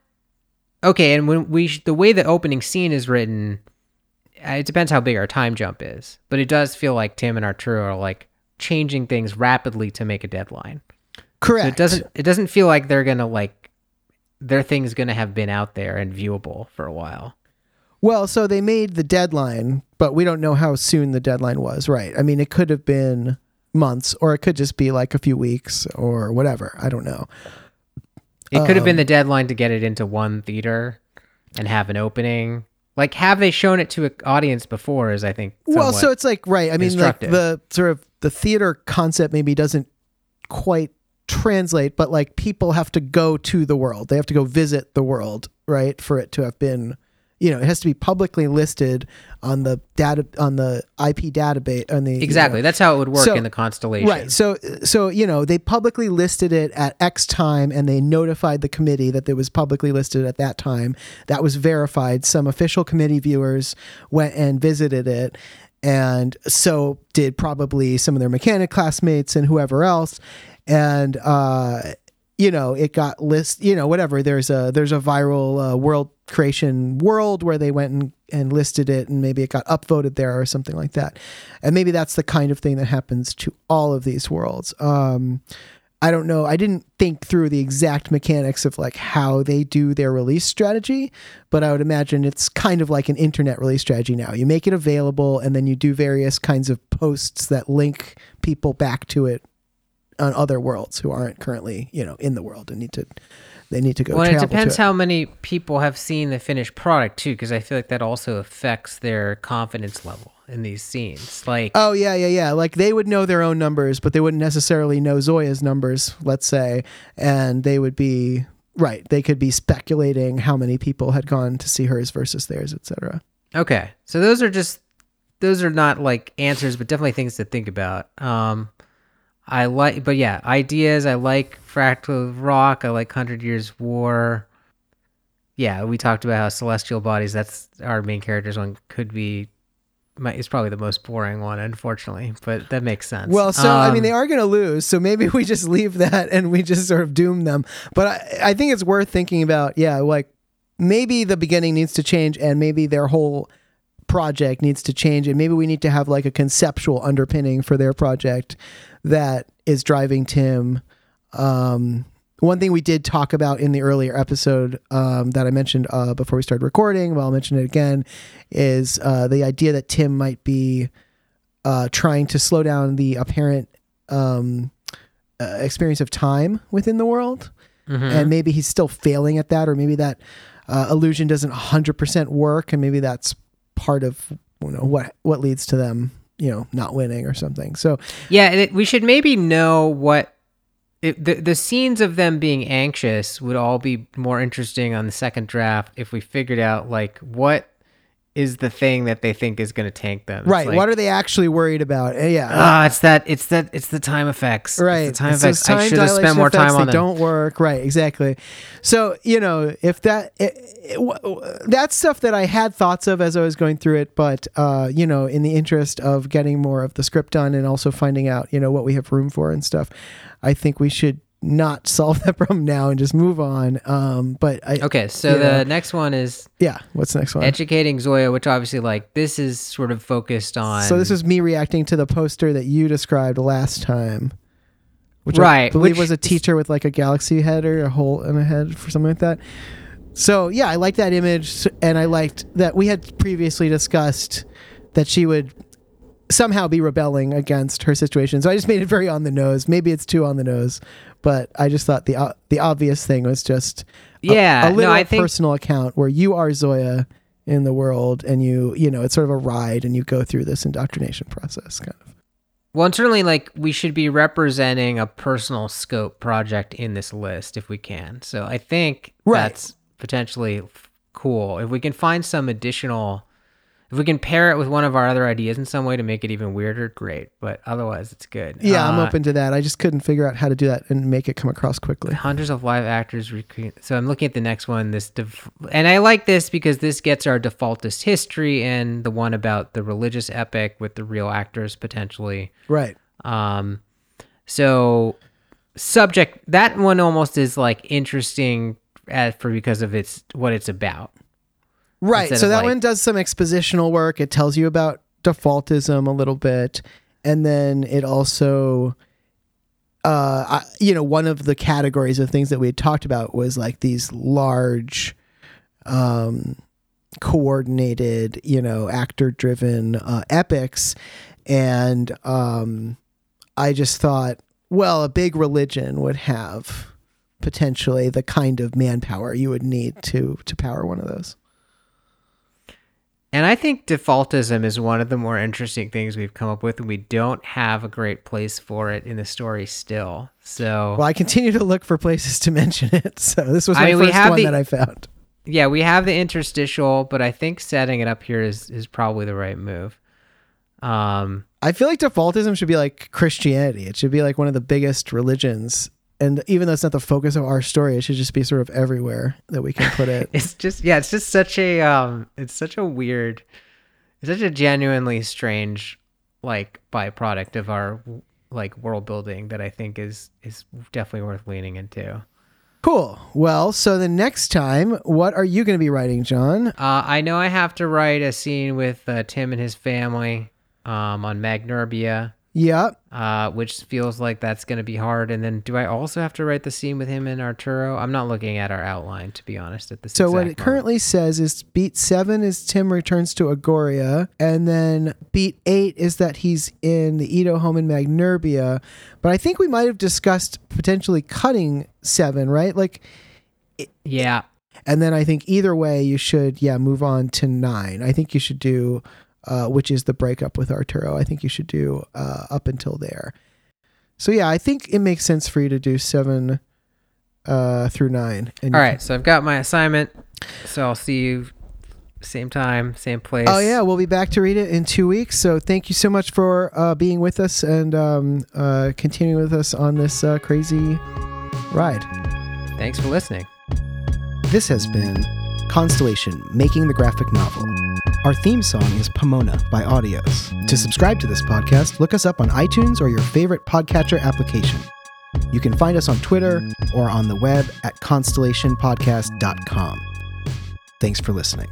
okay, and when we sh- the way the opening scene is written, uh, it depends how big our time jump is, but it does feel like Tim and Arturo are like changing things rapidly to make a deadline. correct So it doesn't it doesn't feel like they're gonna like their thing's gonna have been out there and viewable for a while. well so they made the deadline but we don't know how soon the deadline was. Right. I mean it could have been months or it could just be like a few weeks or whatever. I don't know It could have Um, been the deadline to get it into one theater and have an opening. Like, have they shown it to an audience before? Is I think. well so it's like right i mean like instructive. the sort of the theater concept maybe doesn't quite translate but like people have to go to the world they have to go visit the world right for it to have been you know it has to be publicly listed on the data on the ip database on the you know, exactly. That's how it would work So- in the constellation. Right. So so you know, they publicly listed it at X time and they notified the committee that it was publicly listed at that time. That was verified. Some official committee viewers went and visited it and so did probably some of their Mechania classmates and whoever else and uh you know it got list you know whatever there's a there's a viral uh, world creation world where they went and, and listed it and maybe it got upvoted there or something like that and maybe that's the kind of thing that happens to all of these worlds um I don't know. I didn't think through the exact mechanics of like how they do their release strategy, but I would imagine it's kind of like an internet release strategy now. You make it available and then you do various kinds of posts that link people back to it on other worlds who aren't currently, you know, in the world and need to they need to go Well, it depends to it. how many people have seen the finished product too, because I feel like that also affects their confidence level in these scenes. Like, Oh yeah, yeah, yeah. Like they would know their own numbers, but they wouldn't necessarily know Zoya's numbers, let's say, and they would be right. They could be speculating how many people had gone to see hers versus theirs, etc. okay, so those are just those are not like answers, but definitely things to think about. Um, I like, but yeah, ideas. I like Fractal Rock. I like Hundred Years War. Yeah, we talked about how celestial bodies. That's our main character's one. Could be, might, it's probably the most boring one, unfortunately, but that makes sense. Well, so I mean, Um, they are going to lose, so maybe we just leave that and we just sort of doom them. But I, I think it's worth thinking about. Yeah, like maybe the beginning needs to change and maybe their whole project needs to change and maybe we need to have like a conceptual underpinning for their project that is driving Tim um one thing we did talk about in the earlier episode um, that I mentioned uh, before we started recording, well, I'll mention it again, is uh, the idea that Tim might be uh, trying to slow down the apparent um, uh, experience of time within the world. Mhm. And maybe he's still failing at that, or maybe that uh, illusion doesn't 100% work, and maybe that's part of you know mm-hmm. what what leads to them you know not winning or something. So Yeah, it, we should maybe know what it, the the scenes of them being anxious would all be more interesting on the second draft if we figured out like what is the thing that they think is going to tank them. It's right, like, what are they actually worried about? Uh, yeah, Ah, it's that. It's that. It's the time effects. It's Right. the time It's effects. I time should have dilation spent more effects, time on they them. don't work. Right. Exactly. So, you know, if that, it, it, that's stuff that I had thoughts of as I was going through it. But, uh, you know, in the interest of getting more of the script done and also finding out, you know, what we have room for and stuff, I think we should not solve that problem now and just move on. Um, but I, Okay, so the next one is yeah. What's the next one? educating Zoya, which obviously like this is sort of focused on. So this is me reacting to the poster that you described last time, which I Right, believe which was a teacher with like a galaxy head or a hole in a head for something like that. So yeah, I liked that image, and I liked that we had previously discussed that she would somehow be rebelling against her situation. So I just made it very on the nose. Maybe it's too on the nose, but I just thought the o- the obvious thing was just a- Yeah, a, no, little I think- personal account where you are Zoya in the world and you you know it's sort of a ride and you go through this indoctrination process kind of Well, and certainly, like we should be representing a personal scope project in this list if we can. So I think Right. that's potentially f- cool if we can find some additional. If we can pair it with one of our other ideas in some way to make it even weirder, great. But otherwise, it's good. yeah i'm Uh, open to that i just couldn't figure out how to do that and make it come across quickly hundreds of live actors recreate. So I'm looking at the next one. This def- and I like this because this gets our defaultist history and the one about the religious epic with the real actors potentially. right Um, so subject that one almost is like interesting for because of its what it's about. Right so that like- one does some expositional work. It tells you about defaultism a little bit and then it also uh I, you know one of the categories of things that we had talked about was like these large um coordinated you know actor driven uh, epics. And um i just thought well a big religion would have potentially the kind of manpower you would need to to power one of those And I think defaultism is one of the more interesting things we've come up with, and we don't have a great place for it in the story still. So well i continue to look for places to mention it so this was I my mean, we first have one the- that i found yeah, we have the interstitial, but I think setting it up here is is probably the right move. Um, i feel like defaultism should be like christianity it should be like one of the biggest religions and even though it's not the focus of our story it should just be sort of everywhere that we can put it it's just yeah, it's just such a um, it's such a weird, it's such a genuinely strange like byproduct of our like world building that I think is is definitely worth leaning into. Cool. Well, so the next time, what are you going to be writing, John? Uh, I know I have to write a scene with uh, Tim and his family um, on Magnerbia, Yep. uh, which feels like that's going to be hard. And then, do I also have to write the scene with him and Arturo? I'm not looking at our outline to be honest at this. So what it currently says is beat seven is Tim returns to Agoria, and then beat eight is that he's in the Edo home in Magnerbia. But I think we might have discussed potentially cutting seven, right? Like, moment. yeah, and then I think either way you should, yeah, move on to nine. I think you should do, uh, which is the breakup with Arturo. I think you should do uh, up until there. So yeah, I think it makes sense for you to do seven uh, through nine. And All you so I've got my assignment. So I'll see you same time, same place. Oh yeah, we'll be back to read it in two weeks. So thank you so much for uh, being with us and um, uh, continuing with us on this uh, crazy ride. Thanks for listening. This has been Constellation Making the Graphic Novel. Our theme song is Pomona by Audios. To subscribe to this podcast, look us up on iTunes or your favorite podcatcher application. You can find us on Twitter or on the web at constellationpodcast.com. Thanks for listening.